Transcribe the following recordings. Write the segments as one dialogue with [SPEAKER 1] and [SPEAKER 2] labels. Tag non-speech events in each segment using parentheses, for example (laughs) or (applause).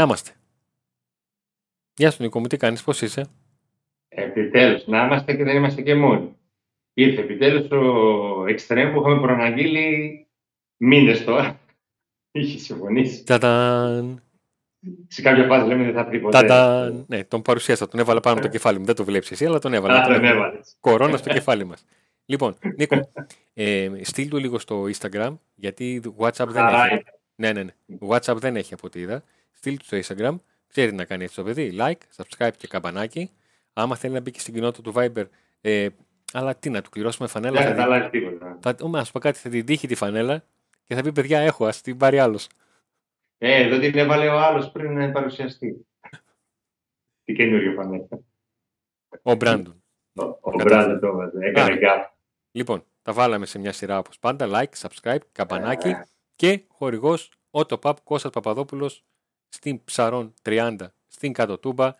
[SPEAKER 1] Να είμαστε. Γεια σου Νίκο μου, τι κάνεις, πώς είσαι;
[SPEAKER 2] Επιτέλους, να είμαστε και δεν είμαστε και μόνοι. Ήρθε επιτέλους ο εξτρέμ που είχαμε προαναγγείλει μήνες τώρα. (laughs) Είχε συμφωνήσει.
[SPEAKER 1] Τατάν.
[SPEAKER 2] Σε κάποια φάση λέμε δεν θα πει ποτέ.
[SPEAKER 1] Τατάν. Ναι, τον παρουσίασα, τον έβαλα πάνω από το κεφάλι μου. Δεν το βλέπεις εσύ, αλλά τον έβαλα.
[SPEAKER 2] Α,
[SPEAKER 1] Τον
[SPEAKER 2] τον
[SPEAKER 1] έβαλα.
[SPEAKER 2] έβαλες.
[SPEAKER 1] Κορώνα στο κεφάλι μας. Λοιπόν, Νίκο, ε, στείλ του λίγο στο Instagram, γιατί WhatsApp δεν
[SPEAKER 2] Χαρά
[SPEAKER 1] έχει.
[SPEAKER 2] είναι.
[SPEAKER 1] Ναι, ναι, ναι. WhatsApp δεν έχει από ό,τι είδα. Στείλ του στο Instagram. Ξέρει να κάνει έτσι το παιδί. Like, subscribe και καμπανάκι. Άμα θέλει να μπει και στην κοινότητα του Viber. Ε, αλλά τι να του κληρώσουμε φανέλα.
[SPEAKER 2] Δεν
[SPEAKER 1] θα
[SPEAKER 2] θα
[SPEAKER 1] δει-
[SPEAKER 2] αλλάξει τίποτα.
[SPEAKER 1] Θα, ω, να σου πω κάτι, θα την τύχει τη φανέλα και θα πει παιδιά έχω, ας την πάρει άλλος.
[SPEAKER 2] Ε, εδώ την έβαλε ο άλλος πριν να παρουσιαστεί. (laughs) Τι καινούριο φανέλα.
[SPEAKER 1] Ο Μπράντον.
[SPEAKER 2] Ο, ο
[SPEAKER 1] Κατάλαβα.
[SPEAKER 2] Μπράντε το έβαζε. Έκανε
[SPEAKER 1] Άρα.
[SPEAKER 2] γκάπ.
[SPEAKER 1] Λοιπόν, τα βάλαμε σε μια σειρά όπως πάντα. Like, subscribe, καμπανάκι
[SPEAKER 2] Ε.
[SPEAKER 1] και χορηγός Autopap Κώστας Παπαδόπουλος στην Ψαρών 30 στην Κατοτούμπα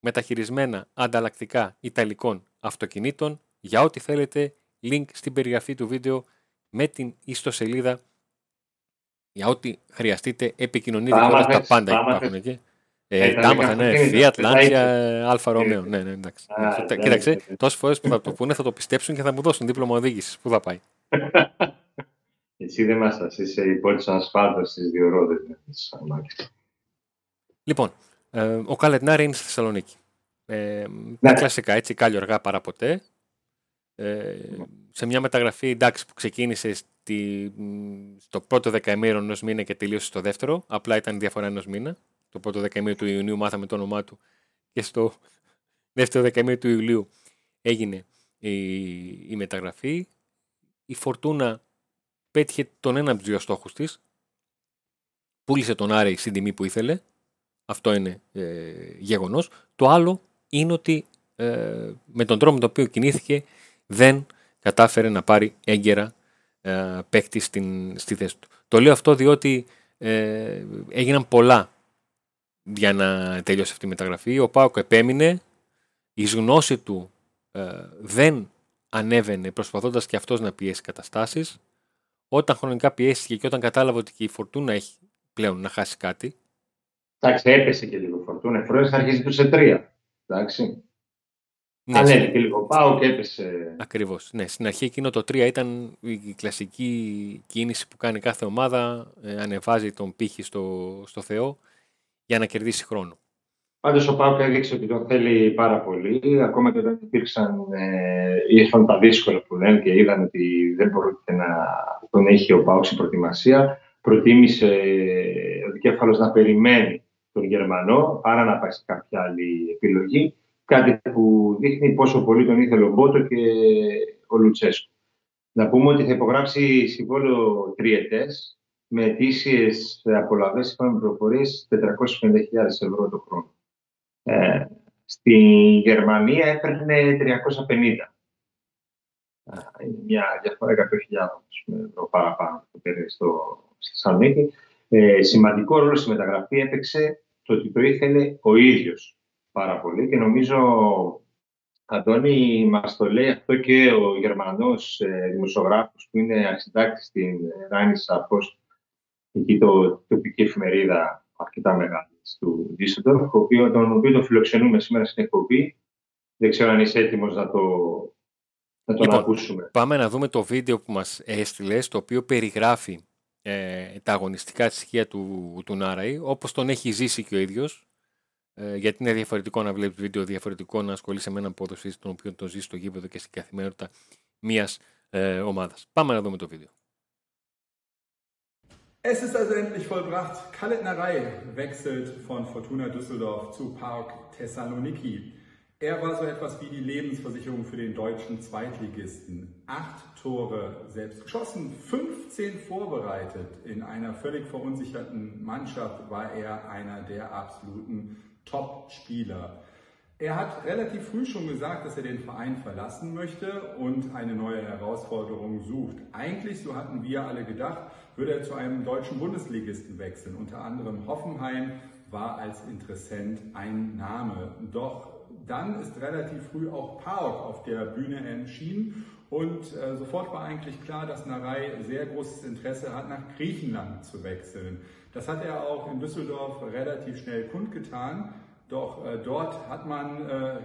[SPEAKER 1] μεταχειρισμένα ανταλλακτικά Ιταλικών αυτοκινήτων για ό,τι θέλετε link στην περιγραφή του βίντεο με την ιστοσελίδα για ό,τι χρειαστείτε επικοινωνείτε
[SPEAKER 2] Τα
[SPEAKER 1] όλα τα
[SPEAKER 2] άμαθες,
[SPEAKER 1] πάντα
[SPEAKER 2] τα
[SPEAKER 1] υπάρχουν
[SPEAKER 2] άμαθες.
[SPEAKER 1] εκεί.
[SPEAKER 2] Ε,
[SPEAKER 1] Ε,
[SPEAKER 2] τα
[SPEAKER 1] τα
[SPEAKER 2] δέκα
[SPEAKER 1] άμαθα, ναι,
[SPEAKER 2] αυτοκίνητα,
[SPEAKER 1] Fiat,
[SPEAKER 2] δεν θα
[SPEAKER 1] Lancia,
[SPEAKER 2] είσαι.
[SPEAKER 1] Αλφα Ρωμαίο.
[SPEAKER 2] Ε,
[SPEAKER 1] Ναι, ναι, εντάξει.
[SPEAKER 2] Α,
[SPEAKER 1] Κοίτα-
[SPEAKER 2] δεν
[SPEAKER 1] Κοίταξε,
[SPEAKER 2] είναι.
[SPEAKER 1] τόσες φορές που θα το πούνε θα το πιστέψουν και θα μου δώσουν δίπλωμα οδήγησης. Πού θα πάει. (laughs)
[SPEAKER 2] Εσύ δεν μας σας είσαι υπό της ασφάλτας στις δύο ρόδες. με τις αμάξεις.
[SPEAKER 1] Λοιπόν, ε, ο Καλετνάρη είναι στη Θεσσαλονίκη. Ε,
[SPEAKER 2] Ναι.
[SPEAKER 1] Τα κλασικά έτσι, κάλλιο αργά παρά ποτέ. Ε, σε μια μεταγραφή εντάξει, που ξεκίνησε στη, μ, στο πρώτο δεκαημέριο ενός μήνα και τελείωσε στο δεύτερο. Απλά ήταν διαφορά ενός μήνα. Το πρώτο δεκαημέριο του Ιουνίου μάθαμε το όνομά του και στο δεύτερο δεκαημέριο του Ιουλίου έγινε η, η μεταγραφή. Η Φορτούνα πέτυχε τον ένα από τους δύο στόχους της. Πούλησε τον Άρη στην τιμή που ήθελε. Αυτό είναι ε, γεγονός. Το άλλο είναι ότι ε, με τον τρόπο με τον οποίο κινήθηκε δεν κατάφερε να πάρει έγκαιρα ε, παίκτη στην, στη θέση του. Το λέω αυτό διότι ε, έγιναν πολλά για να τελειώσει αυτή η μεταγραφή. Ο Πάοκ επέμεινε, η γνώση του ε, δεν ανέβαινε προσπαθώντας και αυτός να πιέσει καταστάσεις. Όταν χρονικά πιέστηκε και όταν κατάλαβε ότι και η Φορτούνα έχει πλέον να χάσει κάτι,
[SPEAKER 2] Εντάξει, έπεσε και λίγο φορτούνα. Φορές θα αρχίσει του σε τρία. Εντάξει.
[SPEAKER 1] ναι,
[SPEAKER 2] Ανέβηκε λίγο πάω και έπεσε.
[SPEAKER 1] Ακριβώς. Ναι, στην αρχή εκείνο το 3 ήταν η κλασική κίνηση που κάνει κάθε ομάδα. ε, ανεβάζει τον πύχη στο, στο Θεό για να κερδίσει χρόνο.
[SPEAKER 2] Πάντως ο Πάουκ έδειξε ότι τον θέλει πάρα πολύ. Ακόμα και όταν υπήρξαν, ε, ήρθαν τα δύσκολα που λένε και είδαν ότι δεν μπορούσε να τον έχει ο Πάουκ στην προετοιμασία, προτίμησε ο δικέφαλος να περιμένει τον Γερμανό παρά να πάει σε κάποια άλλη επιλογή. Κάτι που δείχνει πόσο πολύ τον ήθελε ο Μπότο και ο Λουτσέσκου. Να πούμε ότι θα υπογράψει συμβόλαιο τριετές με αιτήσιες απολαυέ είπαμε πληροφορίες 450.000 ευρώ το χρόνο. Ε, στη Γερμανία έπαιρνε 350. Α, Είναι μια διαφορά 100.000 ευρώ παραπάνω που παίρνει στο, στη Θεσσαλονίκη. Ε, σημαντικό ρόλο στη μεταγραφή έπαιξε το ότι το ήθελε ο ίδιος πάρα πολύ και νομίζω Αντώνη μας το λέει αυτό και ο Γερμανός ε, δημοσιογράφος που είναι αρχιτάκτης στην Ράνισσα Post εκεί το τοπική εφημερίδα αρκετά μεγάλη του Düsseldorf, ο οποίο- τον οποίο τον φιλοξενούμε σήμερα στην εκπομπή. Δεν ξέρω αν είσαι έτοιμος να, το, να τον
[SPEAKER 1] Λοιπόν,
[SPEAKER 2] ακούσουμε.
[SPEAKER 1] Πάμε να δούμε το βίντεο που μας έστειλε, το οποίο περιγράφει ε, τα αγωνιστικά στοιχεία του, του Νάραη, όπως τον έχει ζήσει και ο ίδιος, ε, γιατί είναι διαφορετικό να βλέπεις βίντεο, διαφορετικό να ασχολείσαι με έναν ποδοσφαιριστή τον οποίο τον ζεις στο γήπεδο και στην καθημερινότητα μιας ε, ομάδας. Πάμε να δούμε το βίντεο.
[SPEAKER 3] Es ist also endlich vollbracht. Khaled Narei wechselt von Fortuna Düsseldorf zu PAOK Thessaloniki. Er war so etwas wie die Lebensversicherung für den deutschen Zweitligisten. Acht Tore selbst geschossen, 15 vorbereitet. In einer völlig verunsicherten Mannschaft war er einer der absoluten Top-Spieler. Er hat relativ früh schon gesagt, dass er den Verein verlassen möchte und eine neue Herausforderung sucht. Eigentlich, so hatten wir alle gedacht, würde er zu einem deutschen Bundesligisten wechseln. Unter anderem Hoffenheim war als Interessent ein Name. Doch dann ist relativ früh auch PAOK auf der Bühne erschienen und äh, sofort war eigentlich klar, dass Narei sehr großes Interesse hat, nach Griechenland zu wechseln. Das hat er auch in Düsseldorf relativ schnell kundgetan. Doch äh, dort hat man äh,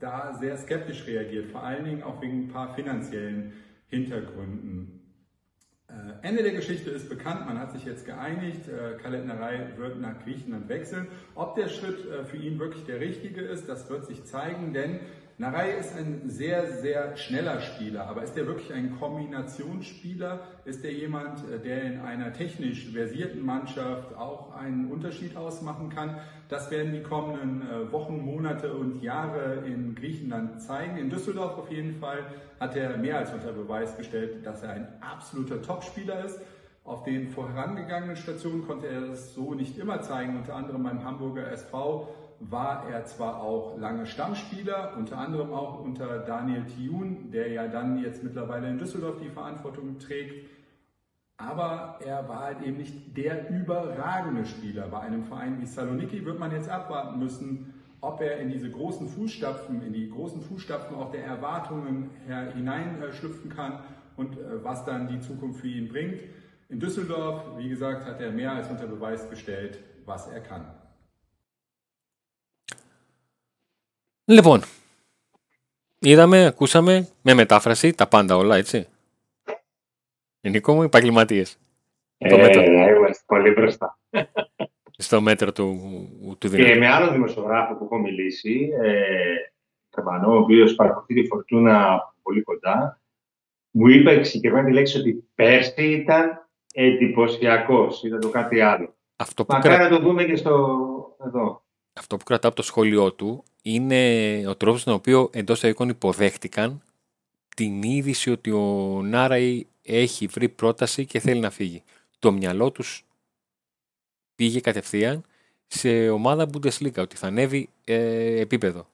[SPEAKER 3] da sehr skeptisch reagiert, vor allen Dingen auch wegen ein paar finanziellen Hintergründen. Äh, Ende der Geschichte ist bekannt, man hat sich jetzt geeinigt, äh, Kaletnerei wird nach Griechenland wechseln. Ob der Schritt äh, für ihn wirklich der richtige ist, das wird sich zeigen, denn Narei ist ein sehr, sehr schneller Spieler, aber ist er wirklich ein Kombinationsspieler? Ist er jemand, der in einer technisch versierten Mannschaft auch einen Unterschied ausmachen kann? Das werden die kommenden Wochen, Monate und Jahre in Griechenland zeigen. In Düsseldorf auf jeden Fall hat er mehr als unter Beweis gestellt, dass er ein absoluter Topspieler ist. Auf den vorangegangenen Stationen konnte er das so nicht immer zeigen. Unter anderem beim Hamburger SV war er zwar auch lange Stammspieler, unter anderem auch unter Daniel Thiun, der ja dann jetzt mittlerweile in Düsseldorf die Verantwortung trägt. Aber er war halt eben nicht der überragende Spieler. Bei einem Verein wie Saloniki wird man jetzt abwarten müssen, ob er in diese großen Fußstapfen, in die großen Fußstapfen auch der Erwartungen hineinschlüpfen kann und äh, was dann die Zukunft für ihn bringt. In Düsseldorf, wie gesagt, hat er mehr als unter Beweis gestellt, was er kann.
[SPEAKER 1] Λοιπόν, είδαμε, ακούσαμε με μετάφραση τα πάντα όλα, έτσι. Νίκο μου, επαγγελματίες.
[SPEAKER 2] Ε, είμαστε πολύ μπροστά
[SPEAKER 1] στο μέτρο του, του
[SPEAKER 2] δυνατού. Και με άλλο δημοσιογράφο που έχω μιλήσει, ε, ο οποίος παρακολουθεί τη φορτούνα πολύ κοντά, μου είπε συγκεκριμένα τη λέξη ότι πέρσι ήταν εντυπωσιακό, ήταν το κάτι άλλο. Αυτό που κρα... να το δούμε και στο εδώ.
[SPEAKER 1] Αυτό που κρατάω από το σχόλιο του είναι ο τρόπος στον οποίο εντός εικόνων υποδέχτηκαν την είδηση ότι ο Νάραη έχει βρει πρόταση και θέλει να φύγει. Το μυαλό τους πήγε κατευθείαν σε ομάδα Bundesliga, ότι θα ανέβει ε, επίπεδο.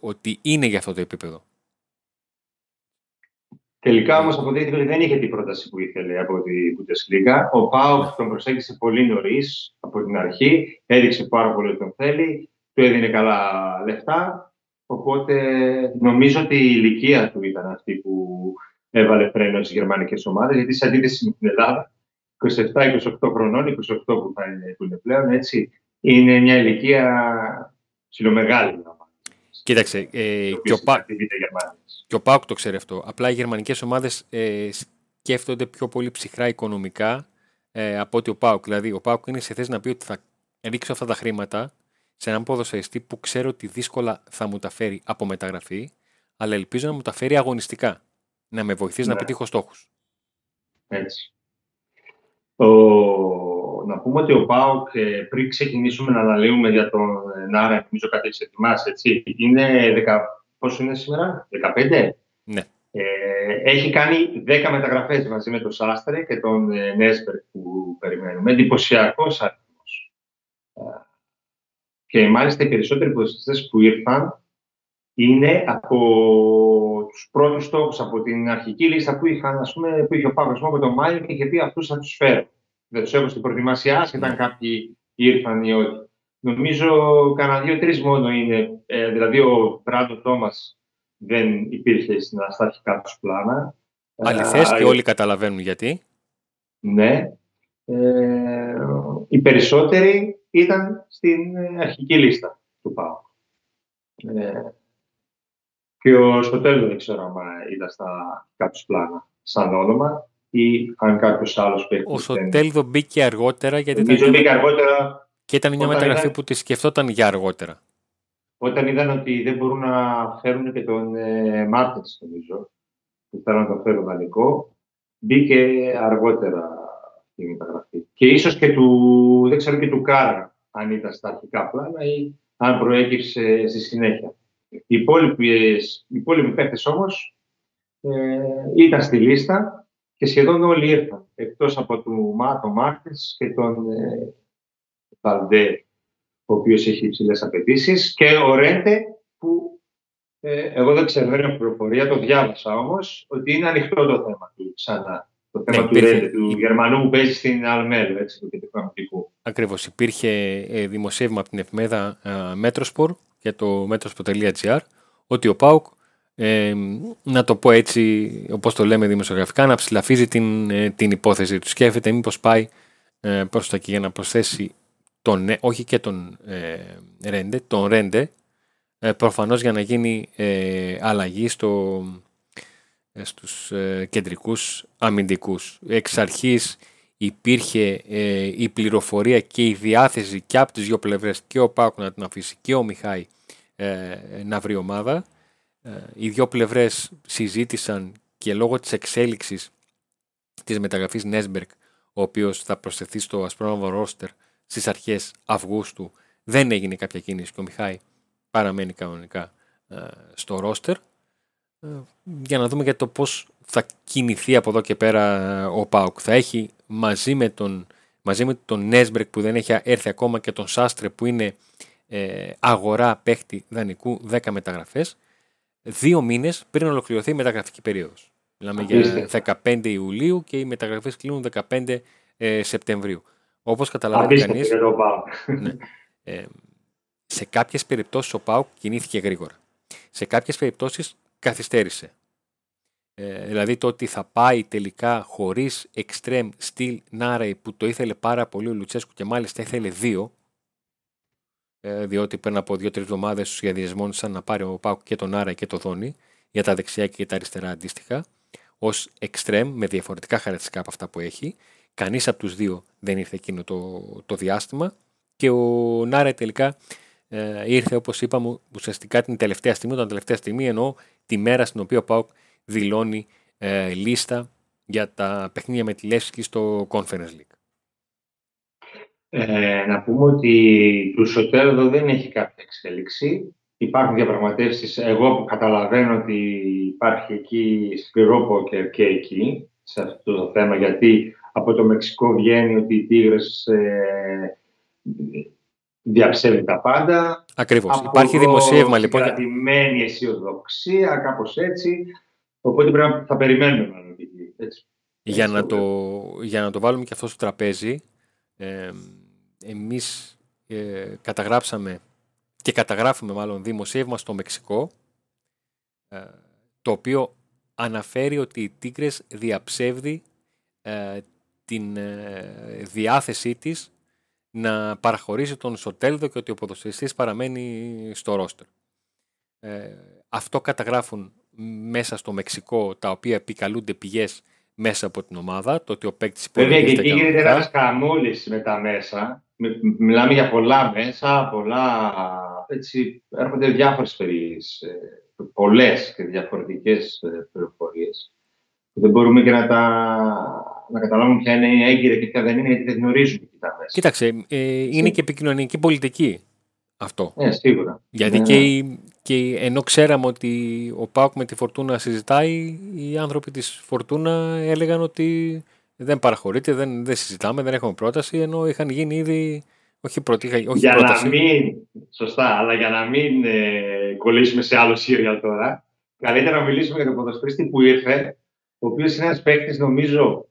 [SPEAKER 1] Ότι είναι για αυτό το επίπεδο.
[SPEAKER 2] Τελικά όμως αποδείχθηκε ότι δεν είχε την πρόταση που ήθελε από την Bundesliga. Ο Πάοκ τον προσέγγισε πολύ νωρίς από την αρχή. Έδειξε πάρα πολύ ότι τον θέλει. Του έδινε καλά λεφτά. Οπότε νομίζω ότι η ηλικία του ήταν αυτή που έβαλε φρένο στις γερμανικές ομάδες. Γιατί σε αντίθεση με την Ελλάδα, 27-28 χρονών, 28 που, θα είναι, που είναι πλέον, έτσι, είναι μια ηλικία ψιλομεγάλη.
[SPEAKER 1] Κοίταξε, ε, και, ο Πα... και ο Πάουκ το ξέρει αυτό. Απλά οι γερμανικές ομάδες ε, σκέφτονται πιο πολύ ψυχρά οικονομικά ε, από ότι ο Πάουκ. Δηλαδή, ο Πάουκ είναι σε θέση να πει ότι θα ρίξω αυτά τα χρήματα σε έναν ποδοσφαιριστή που ξέρω ότι δύσκολα θα μου τα φέρει από μεταγραφή, αλλά ελπίζω να μου τα φέρει αγωνιστικά. Να με βοηθήσει να ναι. πετύχω στόχους.
[SPEAKER 2] Έτσι. Ο... Να πούμε ότι ο ΠΑΟΚ, ε, πριν ξεκινήσουμε να αναλύουμε για τον ε, Νάρα, νομίζω κάτι έχεις ετοιμάσει, έτσι, είναι 10... πόσο είναι σήμερα, 15?
[SPEAKER 1] Ναι.
[SPEAKER 2] Ε, έχει κάνει 10 μεταγραφές μαζί με τον Σάστρε και τον ε, Νέσμπερ που περιμένουμε. Εντυπωσιακός αριθμό. Και μάλιστα οι περισσότεροι ποδοσφαιριστές που ήρθαν είναι από τους πρώτους στόχους, από την αρχική λίστα που, είχαν, ας πούμε, που είχε ο Παύλος από τον Μάιο και είχε πει αυτούς θα τους φέρω. Δεν τους έχω στην προετοιμασία, άσχετα αν κάποιοι ήρθαν ή όχι. Νομίζω κανένα δύο-τρεις μόνο είναι. Ε, δηλαδή, ο Μπράντο Τόμας δεν υπήρχε στα αρχικά τους πλάνα.
[SPEAKER 1] Αληθές και όλοι καταλαβαίνουν γιατί.
[SPEAKER 2] Ναι. Ε, οι περισσότεροι ήταν στην αρχική λίστα του ΠΑΟ. Ε, και ο Σωτέλ δεν ξέρω αν ήταν στα κάποιο πλάνα σαν όνομα ή αν κάποιος άλλος παίκτη.
[SPEAKER 1] Ο Σωτέλδο μπήκε αργότερα γιατί
[SPEAKER 2] ήταν... μπήκε αργότερα.
[SPEAKER 1] Και ήταν μια μεταγραφή που τη σκεφτόταν για αργότερα.
[SPEAKER 2] Όταν είδαν ότι δεν μπορούν να φέρουν και τον ε, Μάρτινς, νομίζω, που θέλουν να τον φέρουν δανεικό, μπήκε αργότερα η μεταγραφή. Και ίσως και του, δεν ξέρω και του Κάρα, αν ήταν στα αρχικά πλάνα ή αν προέκυψε στη συνέχεια. Οι υπόλοιποι, οι παίκτες όμως ε, ήταν στη λίστα και σχεδόν όλοι ήρθαν, εκτός από τον Μάτο Μάρτες και τον ε, Βαλντέ, ο οποίος έχει υψηλές απαιτήσεις και ο Ρέντε που ε, εγώ δεν ξέρω, δεν έχω πληροφορία, το διάβασα όμως, ότι είναι ανοιχτό το θέμα του ξανά. Το θέμα ναι, του Ρέντε, του Γερμανού που παίζει στην Αλμέλ, έτσι, του κεντρικού
[SPEAKER 1] Ακριβώς. Υπήρχε ε, δημοσίευμα από την εφημέδα Μέτροσπορ για το μέτροσπο.gr ότι ο ΠΑΟΚ ε, να το πω έτσι όπως το λέμε δημοσιογραφικά να ψηλαφίζει την, ε, την υπόθεση του σκέφτεται μήπως πάει ε, προς τα εκεί για να προσθέσει τον, όχι και τον ε, Ρέντε, τον Ρέντε, ε, προφανώς για να γίνει ε, αλλαγή στο, ε, στους ε, κεντρικούς αμυντικούς. Εξ αρχής υπήρχε ε, η πληροφορία και η διάθεση και από τις δύο πλευρές και ο Πάκου να την αφήσει και ο Μιχάη να βρει ομάδα. Οι δύο πλευρές συζήτησαν και λόγω της εξέλιξης της μεταγραφής Νέσμπερκ, ο οποίος θα προσθεθεί στο ασπρόμαυρο ρόστερ στις αρχές Αυγούστου, δεν έγινε κάποια κίνηση και ο Μιχάη παραμένει κανονικά στο ρόστερ. Για να δούμε για το πώς θα κινηθεί από εδώ και πέρα ο Πάουκ. Θα έχει μαζί με τον, μαζί με τον Νέσμπρεκ που δεν έχει έρθει ακόμα και τον Σάστρε που είναι ε, αγορά παίχτη δανεικού 10 μεταγραφές δύο μήνες πριν ολοκληρωθεί η μεταγραφική περίοδος. Μιλάμε για 15 Ιουλίου και οι μεταγραφές κλείνουν 15 ε, Σεπτεμβρίου. Όπως καταλαβαίνει κανείς, ναι, ε, σε κάποιες περιπτώσεις ο ΠΑΟΚ κινήθηκε γρήγορα. Σε κάποιες περιπτώσεις καθυστέρησε. Ε, δηλαδή το ότι θα πάει τελικά χωρίς extreme στυλ Νάρεϊ που το ήθελε πάρα πολύ ο Λουτσέσκου και μάλιστα ήθελε δύο ε, διότι πριν από δύο-τρεις εβδομάδες τους σχεδιασμόνισαν να πάρει ο Πάουκ και τον Άρα και τον Δόνι για τα δεξιά και τα αριστερά αντίστοιχα, ως extreme με διαφορετικά χαρακτηριστικά από αυτά που έχει. Κανείς από τους δύο δεν ήρθε εκείνο το, το διάστημα και ο Νάρα τελικά ε, ήρθε όπως είπαμε ουσιαστικά την τελευταία στιγμή, όταν τελευταία στιγμή εννοώ τη μέρα στην οποία ο Πάουκ δηλώνει ε, λίστα για τα παιχνίδια με τη Λεύσκη στο Conference League.
[SPEAKER 2] Ε, να πούμε ότι του Σωτέρδο δεν έχει κάποια εξέλιξη. Υπάρχουν διαπραγματεύσεις. Εγώ καταλαβαίνω ότι υπάρχει εκεί σκληρό πόκερ και εκεί, σε αυτό το θέμα, γιατί από το Μεξικό βγαίνει ότι οι Τίγρες ε, διαψεύδει τα πάντα.
[SPEAKER 1] Ακριβώς. Από Υπάρχει δημοσίευμα λοιπόν.
[SPEAKER 2] Κρατημένη αισιοδοξία, κάπως έτσι. Οπότε πρέπει να θα περιμένουμε να έτσι.
[SPEAKER 1] Για, να το, για να το βάλουμε και αυτό στο τραπέζι, ε, εμείς ε, καταγράψαμε και καταγράφουμε μάλλον δημοσίευμα στο Μεξικό ε, το οποίο αναφέρει ότι η Τίγκρες διαψεύδει ε, την διάθεσή της να παραχωρήσει τον Σοτέλδο και ότι ο ποδοσφαιριστής παραμένει στο ρόστερ. αυτό καταγράφουν μέσα στο Μεξικό τα οποία επικαλούνται πηγές μέσα από την ομάδα, το ότι ο παίκτης
[SPEAKER 2] Βέβαια και εκεί γίνεται ένας καμούλη με τα μέσα. Μιλάμε για πολλά μέσα, πολλά. Έτσι, έρχονται διάφορες περιοχέ. Πολλές και διαφορετικές ε, πληροφορίες. Δεν μπορούμε και να, τα, να καταλάβουμε ποια είναι η έγκυρα και ποια δεν είναι, γιατί δεν γνωρίζουμε
[SPEAKER 1] τι τα μέσα. Κοίταξε, ε, είναι και επικοινωνική πολιτική αυτό.
[SPEAKER 2] Ε, σίγουρα.
[SPEAKER 1] Γιατί ναι, και, ναι. και ενώ ξέραμε ότι ο Πάουκ με τη Φορτούνα συζητάει, οι άνθρωποι της Φορτούνα έλεγαν ότι δεν παραχωρείται, δεν, δεν συζητάμε, δεν έχουμε πρόταση, ενώ είχαν γίνει ήδη όχι, πρώτη, όχι
[SPEAKER 2] για πρόταση. Να μην, σωστά, αλλά για να μην ε, κολλήσουμε σε άλλο σύριαλ τώρα, καλύτερα να μιλήσουμε για τον ποδοσφαιριστή που ήρθε, ο οποίος είναι ένας παίκτης, νομίζω,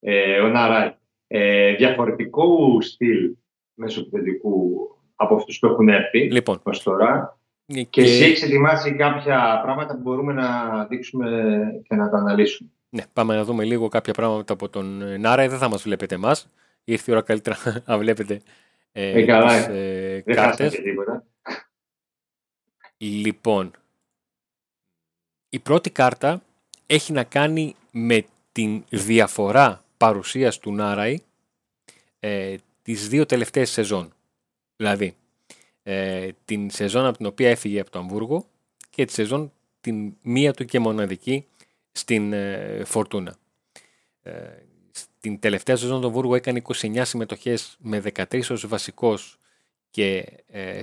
[SPEAKER 2] ε, ο Ναράι, ε, διαφορετικού στυλ μεσοπαιδικού από αυτούς που έχουν έρθει
[SPEAKER 1] λοιπόν.
[SPEAKER 2] ως τώρα. Και, και εσύ έχεις ετοιμάσει κάποια πράγματα που μπορούμε να δείξουμε και να τα αναλύσουμε.
[SPEAKER 1] Ναι, πάμε να δούμε λίγο κάποια πράγματα από τον Νάρα. Δεν θα μας βλέπετε εμάς. Ήρθε η ώρα καλύτερα (laughs) να βλέπετε
[SPEAKER 2] ε, ε, καλά, τις, ε, δεν κάρτες. τίποτα.
[SPEAKER 1] Λοιπόν, η πρώτη κάρτα έχει να κάνει με την διαφορά παρουσίας του Νάραη ε, τις δύο τελευταίες σεζόν. Δηλαδή, ε, την σεζόν από την οποία έφυγε από το Αμβούργο και τη σεζόν την μία του και μοναδική στην ε, Φορτούνα. Ε, στην τελευταία σεζόν το Αμβούργο έκανε 29 συμμετοχές με 13 ως βασικός και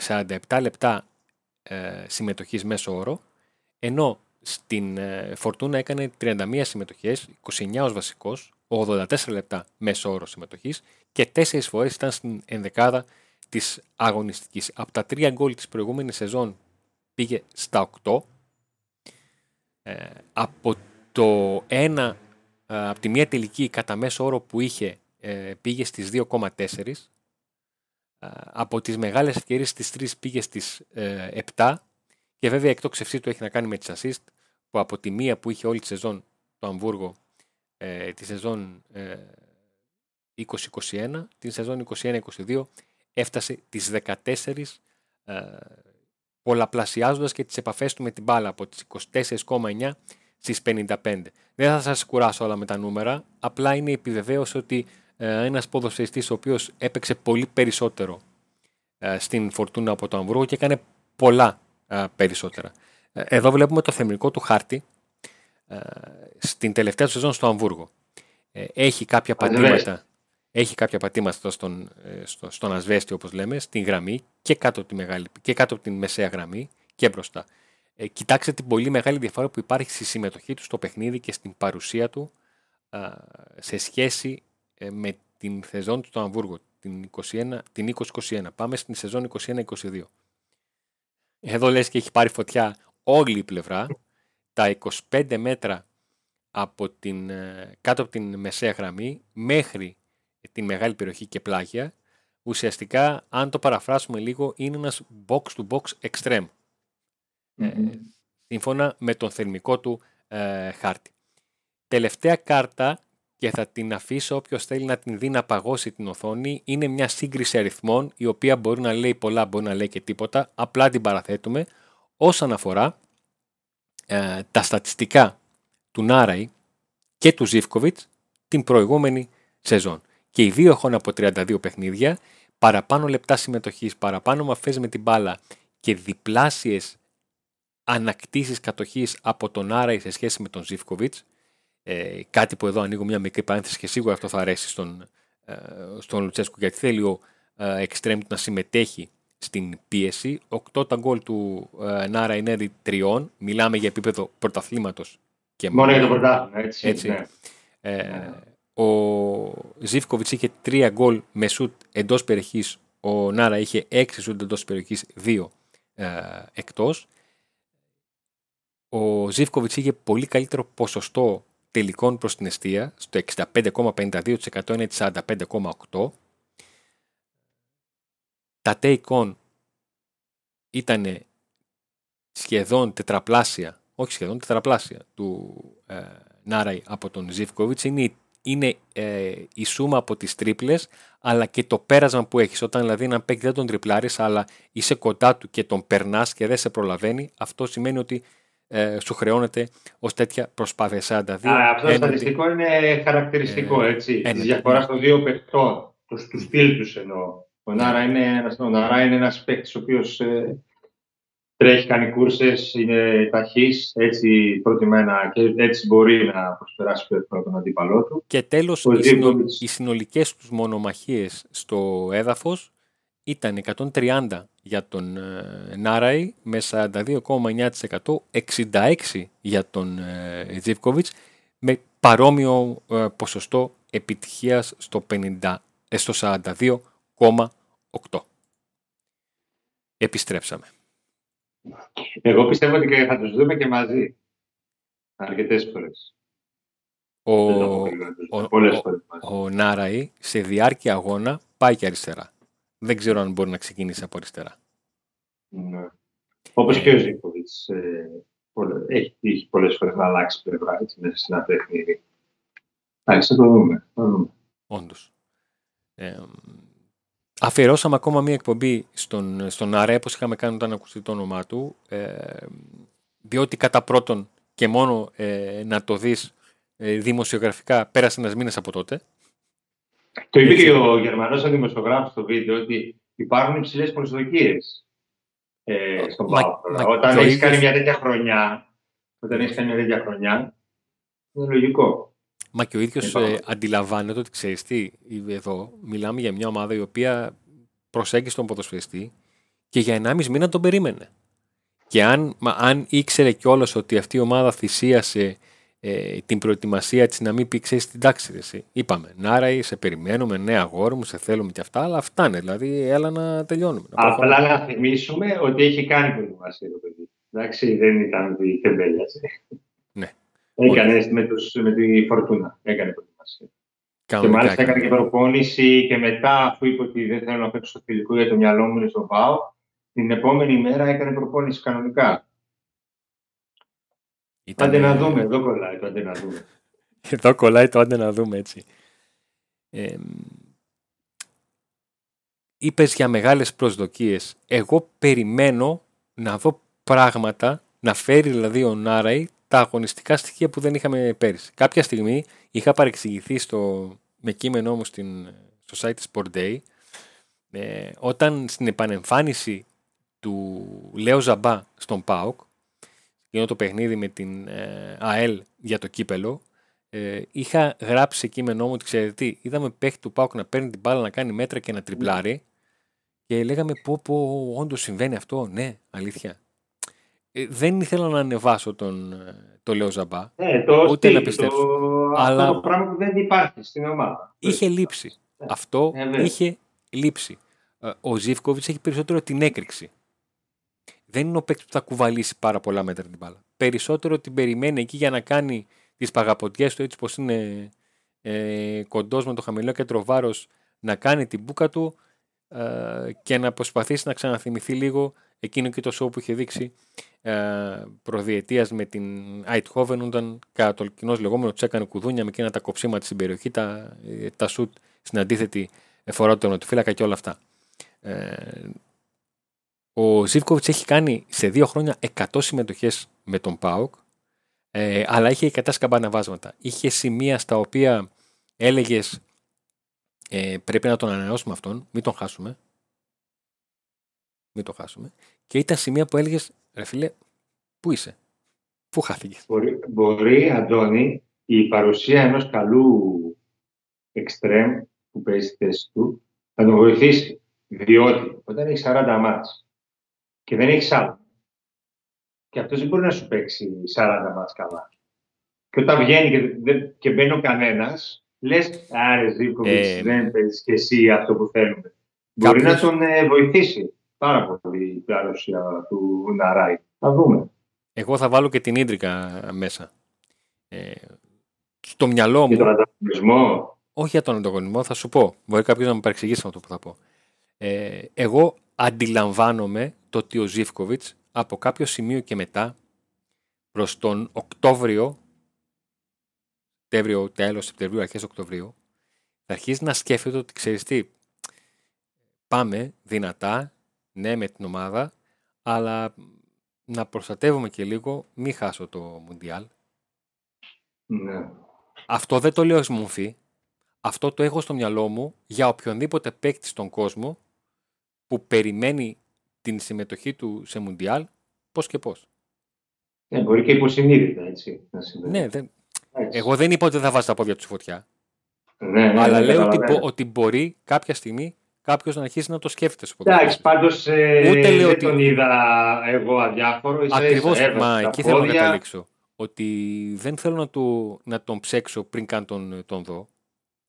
[SPEAKER 1] 47 ε, λεπτά ε, συμμετοχής μέσω όρο, ενώ στην Φορτούνα έκανε 31 συμμετοχές, 29 ως βασικός, 84 λεπτά μέσω όρο συμμετοχής και 4 φορές ήταν στην ενδεκάδα της αγωνιστικής. Από τα τρία γκολ της προηγούμενης σεζόν πήγε στα 8. Ε, από το ένα, ε, από τη μία τελική κατά μέσο όρο που είχε ε, πήγε στις 2,4. από τις μεγάλες ευκαιρίες στις 3 πήγε στις 7 και βέβαια εκτός του έχει να κάνει με τις assist που από τη μία που είχε όλη τη σεζόν το Αμβούργο τη σεζόν 2021, την σεζόν 21-22 έφτασε τις 14 ε, πολλαπλασιάζοντας και τις επαφές του με την μπάλα από τις 24,9 στις 55. Δεν θα σας κουράσω όλα με τα νούμερα, απλά είναι η επιβεβαίωση ότι ε, ένας ποδοσφαιριστής ο οποίος έπαιξε πολύ περισσότερο ε, στην Φορτούνα από το Αμβούργο και έκανε πολλά ε, περισσότερα. Ε, εδώ βλέπουμε το θεμρικό του χάρτη ε, στην τελευταία του σεζόν στο Αμβούργο. Έχει κάποια πατήματα, έχει κάποια πατήματα στον, στο, στον ασβέστη όπως λέμε, στην γραμμή και κάτω, από τη μεγάλη, και κάτω από την μεσαία γραμμή και μπροστά. Ε, κοιτάξτε την πολύ μεγάλη διαφορά που υπάρχει στη συμμετοχή του στο παιχνίδι και στην παρουσία του σε σχέση με την σεζόν του στο Αμβούργο, την, 21, την 2021. Πάμε στην σεζόν 21-22. Εδώ λες και έχει πάρει φωτιά όλη η πλευρά. Τα 25 μέτρα από την, ε, κάτω από την μεσαία γραμμή μέχρι την μεγάλη περιοχή και πλάγια ουσιαστικά αν το παραφράσουμε λίγο είναι ένας box to box extreme ε, σύμφωνα με τον θερμικό του ε, χάρτη. Τελευταία κάρτα και θα την αφήσω όποιος θέλει να την δει να παγώσει την οθόνη. Είναι μια σύγκριση αριθμών η οποία μπορεί να λέει πολλά, μπορεί να λέει και τίποτα. Απλά την παραθέτουμε όσον αφορά ε, τα στατιστικά του Νάραη και του Ζήφκοβιτς την προηγούμενη σεζόν. Και οι δύο έχουν από 32 παιχνίδια, παραπάνω λεπτά συμμετοχής, παραπάνω μαφές με την μπάλα και διπλάσιες ανακτήσεις κατοχής από τον Άραη σε σχέση με τον Ζήφκοβιτς ε, κάτι που εδώ ανοίγω μια μικρή παρένθεση και σίγουρα αυτό θα αρέσει στον, ε, στον Λουτσέσκου γιατί θέλει ο ε, να συμμετέχει στην πίεση. Οκτώ τα γκολ του ε, Νάρα είναι τριών. Μιλάμε για επίπεδο πρωταθλήματος.
[SPEAKER 2] Μόνο για το πρωτάθλημα, έτσι. έτσι. Ναι.
[SPEAKER 1] Ε, ο Ζήφκοβιτς είχε τρία γκολ με σουτ εντός περιοχής. Ο Νάρα είχε έξι σουτ εντός περιοχής, δύο ε, εκτός. Ο Ζήφκοβιτς είχε πολύ καλύτερο ποσοστό τελικών προς την αιστεία, στο 65,52% είναι τη 45,8%. Τα take on ήταν σχεδόν τετραπλάσια, όχι σχεδόν τετραπλάσια του ε, Νάραη από τον Ζιβκοβιτς. Είναι, είναι ε, η σούμα από τις τρίπλες, αλλά και το πέρασμα που έχεις. Όταν δηλαδή έναν παίκτη δεν τον τριπλάρεις, αλλά είσαι κοντά του και τον περνάς και δεν σε προλαβαίνει, αυτό σημαίνει ότι ε, σου χρεώνεται ως τέτοια προσπάθεια 42.
[SPEAKER 2] Α, αυτό το στατιστικό είναι χαρακτηριστικό ε, έτσι. Τη διαφορά των δύο παιχτών, τους, τους στυλ τους εννοώ. Ο Νάρα είναι ένας είναι ένας παίκτης ο οποίος ε, τρέχει, κάνει κούρσες, είναι ταχύς, έτσι προτιμένα και έτσι μπορεί να προσπεράσει πιο τον αντίπαλό του.
[SPEAKER 1] Και τέλος, οι, συνολ, οι συνολικές τους μονομαχίες στο έδαφος ήταν 130 για τον ε, Νάραη με 42,9%, 66 για τον ε, Ζιβκοβιτς με παρόμοιο ε, ποσοστό επιτυχίας στο, 50, στο 42,8. Επιστρέψαμε.
[SPEAKER 2] Εγώ πιστεύω ότι θα τους δούμε και μαζί. Αρκετές φορές.
[SPEAKER 1] Ο, ο, ο, ο Νάραη σε διάρκεια αγώνα πάει και αριστερά δεν ξέρω αν μπορεί να ξεκινήσει από αριστερά.
[SPEAKER 2] Ναι. Όπως και ο Ζήκοβιτ ε, έχει τύχει πολλές φορές να αλλάξει πλευρά έτσι, μέσα σε ένα παιχνίδι. Εντάξει, θα το δούμε.
[SPEAKER 1] Όντως. Ε, αφιερώσαμε ακόμα μία εκπομπή στον, στον Αρέ, όπως είχαμε κάνει όταν ακουστεί το όνομά του, ε, διότι κατά πρώτον και μόνο ε, να το δεις ε, δημοσιογραφικά πέρασε ένας μήνες από τότε,
[SPEAKER 2] το είπε και ο Γερμανός δημοσιογράφος στο βίντεο ότι υπάρχουν υψηλές προσδοκίες ε, στον Πάο. Όταν έχεις κάνει μια τέτοια χρονιά, όταν έχεις κάνει μια τέτοια χρονιά, είναι λογικό.
[SPEAKER 1] Μα και ο ίδιος ε, αντιλαμβάνεται ότι ξέρεις τι, εδώ μιλάμε για μια ομάδα η οποία προσέγγισε τον ποδοσφαιριστή και για 1,5 μήνα τον περίμενε. Και αν, μα, αν ήξερε κιόλας ότι αυτή η ομάδα θυσίασε ε, την προετοιμασία της να μην πει ξέρεις την τάξη. Εσύ. Είπαμε, Νάρα, σε περιμένουμε, ναι, αγόρι μου, σε θέλουμε και αυτά, αλλά αυτά είναι. Δηλαδή, έλα να τελειώνουμε.
[SPEAKER 2] Να Απλά να θυμίσουμε ότι έχει κάνει προετοιμασία το παιδί. Εντάξει, δεν ήταν ότι τεμπέλιασε.
[SPEAKER 1] Ναι.
[SPEAKER 2] Έκανε με, τους, με τη φορτούνα. Έκανε προετοιμασία. και μάλιστα έκανε και προπόνηση και μετά, αφού είπε ότι δεν θέλω να παίξω στο φιλικό για το μυαλό μου, είναι στον ΠΑΟ, την επόμενη μέρα έκανε προπόνηση κανονικά. Ήταν... Άντε να δούμε, εδώ κολλάει το άντε να δούμε. (laughs)
[SPEAKER 1] εδώ κολλάει το άντε να δούμε έτσι. Ε, είπες για μεγάλες προσδοκίες. Εγώ περιμένω να δω πράγματα, να φέρει δηλαδή ο Νάραη τα αγωνιστικά στοιχεία που δεν είχαμε πέρυσι. Κάποια στιγμή είχα παρεξηγηθεί στο, με κείμενό μου στην, στο site Sport Day ε, όταν στην επανεμφάνιση του Λέο Ζαμπά στον ΠΑΟΚ εκείνο το παιχνίδι με την ε, ΑΕΛ για το κύπελο ε, είχα γράψει σε κείμενό μου ότι ξέρετε τι, είδαμε παίχτη του ΠΑΟΚ να παίρνει την μπάλα να κάνει μέτρα και να τριπλάρει και λέγαμε πω πω όντως συμβαίνει αυτό, ναι αλήθεια. Ε, δεν ήθελα να ανεβάσω τον, ε, το Λέο Ζαμπά,
[SPEAKER 2] ε, το
[SPEAKER 1] ούτε να πιστέψω.
[SPEAKER 2] Το...
[SPEAKER 1] Αλλά...
[SPEAKER 2] Αυτό το πράγμα που δεν υπάρχει στην ομάδα.
[SPEAKER 1] Είχε λείψει.
[SPEAKER 2] Ε,
[SPEAKER 1] Αυτό
[SPEAKER 2] ε,
[SPEAKER 1] είχε λείψει. Ε, Ο Ζήφκοβιτς έχει περισσότερο την έκρηξη. Δεν είναι ο παίκτης που θα κουβαλήσει πάρα πολλά μέτρα την μπάλα. Περισσότερο την περιμένει εκεί για να κάνει τις παγαποτιές του έτσι πως είναι ε, κοντός με το χαμηλό κέντρο βάρος να κάνει την μπουκα του ε, και να προσπαθήσει να ξαναθυμηθεί λίγο εκείνο και το show που είχε δείξει ε, προδιετίας με την Eindhoven όταν κατά το κοινός λεγόμενο του έκανε κουδούνια με εκείνα τα κοψίματα στην περιοχή, τα, ε, τα σουτ στην αντίθετη φορά του φύλακα και όλα αυτά. Ε, ο Ζήβκοβιτς έχει κάνει σε δύο χρόνια 100 συμμετοχές με τον ΠΑΟΚ ε, αλλά είχε κατά σκαμπαναβάσματα. Είχε σημεία στα οποία έλεγες ε, πρέπει να τον ανανεώσουμε αυτόν, μην τον χάσουμε. Μην τον χάσουμε. Και ήταν σημεία που έλεγες, ρε φίλε, πού είσαι, πού χάθηκες;
[SPEAKER 2] Μπορεί, μπορεί, Αντώνη, η παρουσία ενός καλού εξτρέμ που παίζει στη θέση του να τον βοηθήσει. Διότι όταν έχεις 40 μάτς και δεν έχεις άλλο, και αυτός δεν μπορεί να σου παίξει 40 μάτς καλά. Και όταν βγαίνει και, δεν, και μπαίνει ο κανένας, λες, άρε Ζήπκοβιτς,
[SPEAKER 1] Ε,
[SPEAKER 2] δεν παίζεις και εσύ αυτό που θέλουμε. Μπορεί
[SPEAKER 1] κάποιος-
[SPEAKER 2] να τον ε, βοηθήσει πάρα πολύ η παρουσία του Ναράη. Θα δούμε.
[SPEAKER 1] Εγώ θα βάλω και την Ίντρικα μέσα. Ε, στο μυαλό
[SPEAKER 2] Και
[SPEAKER 1] μου,
[SPEAKER 2] τον ανταγωνισμό.
[SPEAKER 1] όχι για τον ανταγωνισμό, θα σου πω. Μπορεί κάποιος να με παρεξηγήσει με αυτό που θα πω. Ε, εγώ αντιλαμβάνομαι το ότι ο Ζήφκοβιτς από κάποιο σημείο και μετά προς τον Οκτώβριο, Σεπτέμβριο, τέλος Σεπτεμβρίου, αρχές Οκτωβρίου, θα αρχίσει να σκέφτεται ότι ξέρεις τι, πάμε δυνατά, ναι με την ομάδα, αλλά να προστατεύουμε και λίγο, μην χάσω το Μουντιάλ.
[SPEAKER 2] Ναι.
[SPEAKER 1] Αυτό δεν το λέω ως μομφή. Αυτό το έχω στο μυαλό μου για οποιονδήποτε παίκτη στον κόσμο που περιμένει την συμμετοχή του σε Μουντιάλ, πώς και πώς.
[SPEAKER 2] Ναι, μπορεί και υποσυνείδητα, έτσι, να συμβαίνει.
[SPEAKER 1] Ναι, δεν,
[SPEAKER 2] Έτσι.
[SPEAKER 1] εγώ δεν είπα ότι δεν θα βάζει τα πόδια τους στη φωτιά.
[SPEAKER 2] ναι, ναι,
[SPEAKER 1] αλλά
[SPEAKER 2] ναι,
[SPEAKER 1] λέω ότι,
[SPEAKER 2] καταλαβαίνω.
[SPEAKER 1] μπο- ότι μπορεί κάποια στιγμή κάποιος να αρχίσει να το σκέφτεται στο
[SPEAKER 2] Εντάξει,
[SPEAKER 1] ποδόσφαιρο.
[SPEAKER 2] πάντως ε,
[SPEAKER 1] Ούτε λέω
[SPEAKER 2] δεν
[SPEAKER 1] ότι-
[SPEAKER 2] τον είδα εγώ αδιάφορο. ίσα-ίσα
[SPEAKER 1] Ακριβώς,
[SPEAKER 2] έβαζε
[SPEAKER 1] μα
[SPEAKER 2] τα
[SPEAKER 1] εκεί θέλω να
[SPEAKER 2] πόδια.
[SPEAKER 1] καταλήξω. Ότι δεν θέλω να, του, να τον ψέξω πριν καν τον, τον δω.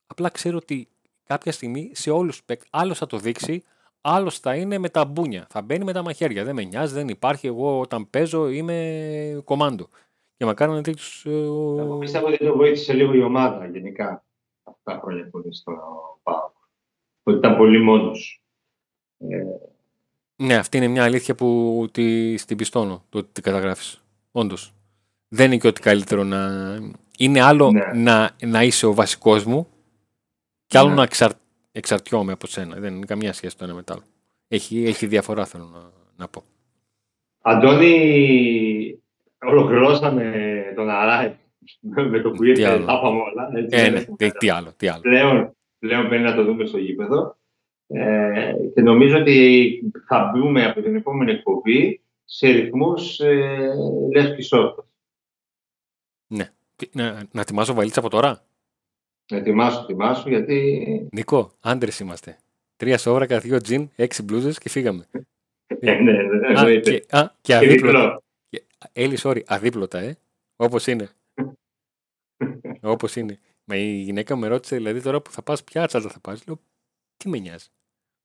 [SPEAKER 1] Απλά ξέρω ότι κάποια στιγμή σε όλους τους παίκτες, άλλος θα το δείξει, άλλος θα είναι με τα μπούνια. Θα μπαίνει με τα μαχαίρια. Δεν με νοιάζει, δεν υπάρχει. Εγώ όταν παίζω είμαι κομάντο. Και μα κάνανε τέτοιους... ε, ο-
[SPEAKER 2] Εγώ πιστεύω ότι το βοήθησε λίγο η ομάδα γενικά αυτά τα χρόνια που είναι στο ΠΑΟΚ. Ότι ήταν πολύ μόνος. Ε,
[SPEAKER 1] Ναι, αυτή είναι μια αλήθεια που τη, την πιστώνω, το ότι την καταγράφεις. Όντως. Δεν είναι και ότι καλύτερο να... Είναι άλλο
[SPEAKER 2] Ναι.
[SPEAKER 1] να, να είσαι ο βασικός μου και άλλο
[SPEAKER 2] Ναι.
[SPEAKER 1] να εξαρ, εξαρτιόμαι από σένα. Δεν είναι καμία σχέση το ένα με το άλλο. Έχει, έχει διαφορά θέλω να, να πω.
[SPEAKER 2] Αντώνη, ολοκληρώσαμε τον Αράι (laughs) με το που
[SPEAKER 1] Τι
[SPEAKER 2] ήρθε.
[SPEAKER 1] άλλο.
[SPEAKER 2] Τα είπαμε όλα. έτσι.
[SPEAKER 1] Ε, ναι, τι, τι άλλο, τι άλλο.
[SPEAKER 2] πλέον, πλέον πρέπει να το δούμε στο γήπεδο. Ε, και νομίζω ότι θα μπούμε από την επόμενη εκπομπή σε ρυθμούς ε, λεύκης όρθος.
[SPEAKER 1] Τι- Να, να ετοιμάσω βαλίτσα από τώρα;
[SPEAKER 2] Ετοιμάσου, ετοιμάσου, γιατί
[SPEAKER 1] Νίκο, άντρες είμαστε. Τρία σόβρακα, δύο τζιν, έξι μπλούζες και φύγαμε.
[SPEAKER 2] ε, ναι, ναι,
[SPEAKER 1] α,
[SPEAKER 2] εννοείται.
[SPEAKER 1] και, α, και
[SPEAKER 2] Και
[SPEAKER 1] αδίπλωτα.
[SPEAKER 2] διπλό.
[SPEAKER 1] Έλλη, sorry, αδίπλωτα, ε. Όπως είναι. (laughs) Όπως είναι. Μα η γυναίκα με ρώτησε, δηλαδή τώρα που θα πας, ποια τσάντα θα πας. Λέω, τι με νοιάζει.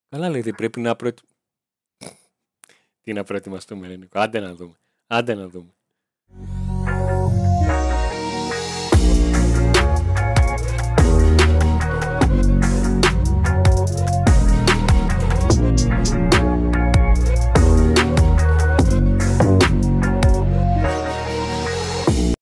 [SPEAKER 1] Καλά, λέει, δεν πρέπει να προετοι... Τι να προετοιμαστούμε, ρε Νίκο. Άντε να δούμε. Άντε να δούμε.